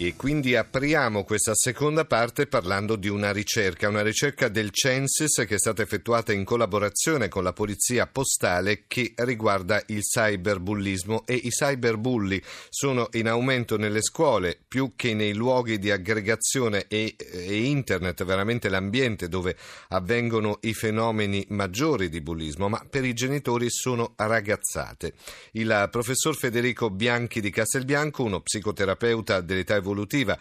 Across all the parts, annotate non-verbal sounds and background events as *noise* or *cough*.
E quindi apriamo questa seconda parte parlando di una ricerca, una ricerca del Censis che è stata effettuata in collaborazione con la polizia postale che riguarda il cyberbullismo e i cyberbulli sono in aumento nelle scuole più che nei luoghi di aggregazione e, e internet, veramente l'ambiente dove avvengono i fenomeni maggiori di bullismo, ma per i genitori sono ragazzate. Il professor Federico Bianchi di Castelbianco, uno psicoterapeuta dell'età evolutiva, evolutiva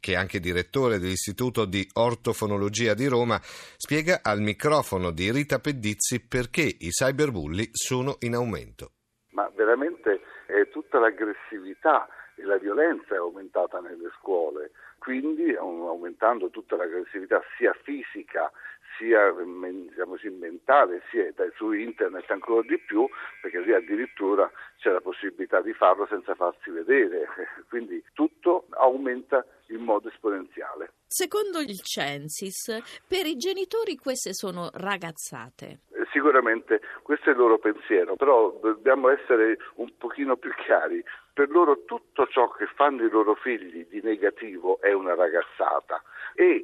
che è anche direttore dell'Istituto di Ortofonologia di Roma, spiega al microfono di Rita Pedizzi perché i cyberbulli sono in aumento. Ma veramente eh, tutta l'aggressività e la violenza è aumentata nelle scuole, quindi aumentando tutta l'aggressività sia fisica sia diciamo così, mentale, sia su internet ancora di più, perché lì addirittura c'è la possibilità di farlo senza farsi vedere, *laughs* quindi tutto aumenta in modo esponenziale. Secondo il Censis, per i genitori queste sono ragazzate. Sicuramente questo è il loro pensiero, però dobbiamo essere un pochino più chiari. Per loro tutto ciò che fanno i loro figli di negativo è una ragazzata e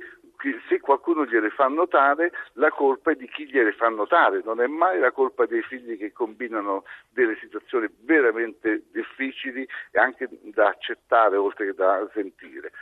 se qualcuno gliele fa notare, la colpa è di chi gliele fa notare, non è mai la colpa dei figli che combinano delle situazioni veramente difficili e anche da accettare oltre che da sentire.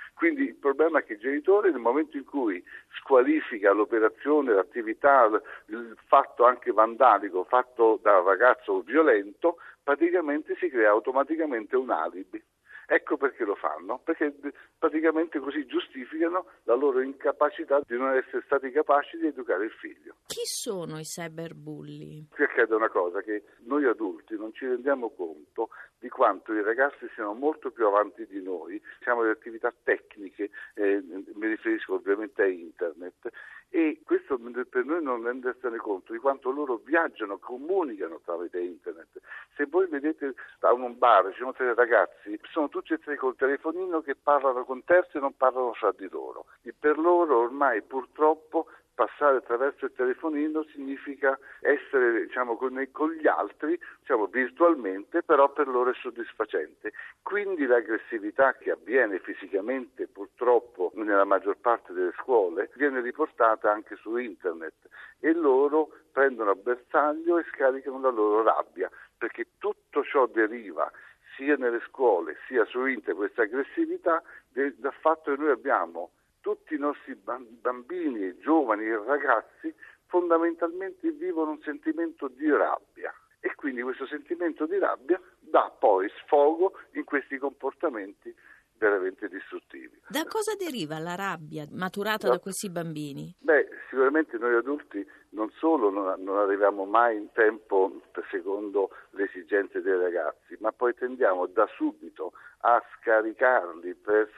Problema è che il genitore nel momento in cui squalifica l'operazione, l'attività, il fatto anche vandalico fatto da ragazzo violento, praticamente si crea automaticamente un alibi. Ecco perché lo fanno, perché praticamente così giustificano la loro incapacità di non essere stati capaci di educare il figlio. Chi sono i cyberbulli? Accade una cosa che noi adulti non ci rendiamo conto di quanto i ragazzi siano molto più avanti di noi, siamo delle attività tecniche, eh, mi riferisco ovviamente a internet, e questo per noi non rendersene conto di quanto loro viaggiano, comunicano tramite internet. Se voi vedete a un bar ci sono tre ragazzi, sono tutti e tre col telefonino che parlano con terzi e non parlano fra di loro. E per loro ormai purtroppo passare attraverso il telefonino significa essere diciamo, con, con, gli altri diciamo, virtualmente, però per loro è soddisfacente. Quindi l'aggressività che avviene fisicamente purtroppo nella maggior parte delle scuole viene riportata anche su internet e loro prendono a bersaglio e scaricano la loro rabbia, perché tutto ciò deriva sia nelle scuole sia su internet, questa aggressività dal fatto che noi abbiamo tutti i nostri bambini, giovani e ragazzi fondamentalmente vivono un sentimento di rabbia e quindi questo sentimento di rabbia dà poi sfogo in questi comportamenti veramente distruttivi. Da cosa deriva la rabbia maturata no. da questi bambini? Beh, sicuramente noi adulti non solo non, non, arriviamo mai in tempo secondo le esigenze dei ragazzi, ma poi tendiamo da subito a scaricarli eh,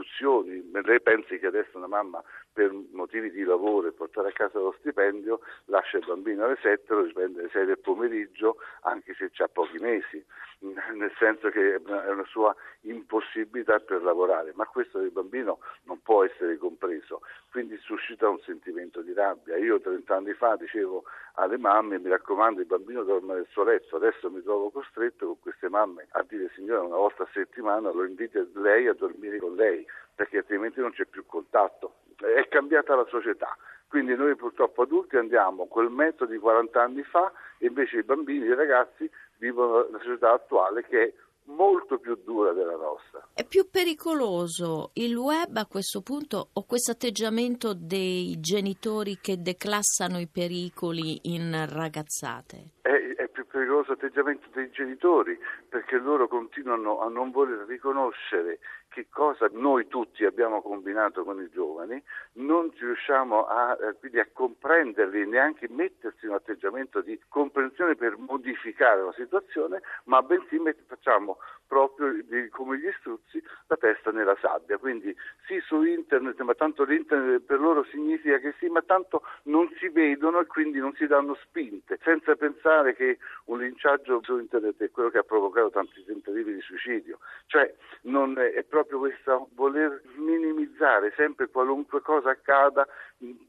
istituzioni, lei pensi che adesso una mamma per motivi di lavoro e portare a casa lo stipendio lascia il bambino alle 7 lo riprende alle 6 del pomeriggio anche se ha pochi mesi, nel senso che è una sua impossibilità per lavorare, ma questo del bambino non può essere compreso, quindi suscita un sentimento di rabbia. Io 30 anni fa dicevo alle mamme mi raccomando il bambino dorme nel suo letto, adesso mi trovo costretto con queste mamme a dire signora una volta a settimana lo invito lei a dormire con lei perché altrimenti non c'è più contatto. È cambiata la società. Quindi noi purtroppo adulti andiamo col metodo di 40 anni fa e invece i bambini e i ragazzi vivono la società attuale che è molto più dura della nostra. È più pericoloso il web a questo punto o questo atteggiamento dei genitori che declassano i pericoli in ragazzate? Pericoloso l'atteggiamento dei genitori perché loro continuano a non voler riconoscere che cosa noi tutti abbiamo combinato con i giovani, non riusciamo a, eh, quindi a comprenderli, neanche mettersi in un atteggiamento di comprensione per modificare la situazione, ma bensì facciamo proprio come gli struzzi la testa nella sabbia. Quindi sì su internet, ma tanto l'internet per loro significa che sì, ma tanto non si vedono e quindi non si danno spinte, senza pensare che un linciaggio su internet è quello che ha provocato tanti tentativi di suicidio. Cioè non è, è proprio questo voler minimizzare sempre qualunque cosa accada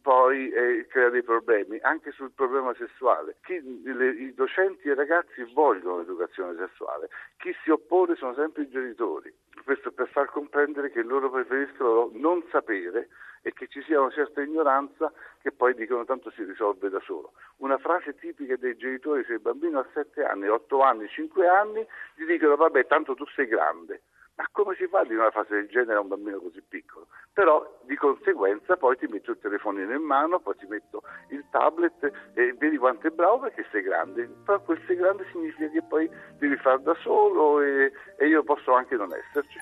poi eh, crea dei problemi, anche sul problema sessuale. Chi, le, I docenti e i ragazzi vogliono l'educazione sessuale, chi si oppone sono sempre i genitori. Questo per far comprendere che loro preferiscono non sapere e che ci sia una certa ignoranza che poi dicono tanto si risolve da solo. Una frase tipica dei genitori se il bambino ha 7 anni, 8 anni, 5 anni, gli dicono vabbè tanto tu sei grande. Ma come si fa a una frase del genere a un bambino così piccolo? Però di conseguenza poi ti metto il telefonino in mano, poi ti metto il tablet e vedi quanto è bravo perché sei grande. Però quel sei grande significa che poi devi fare da solo e, e io posso anche non esserci.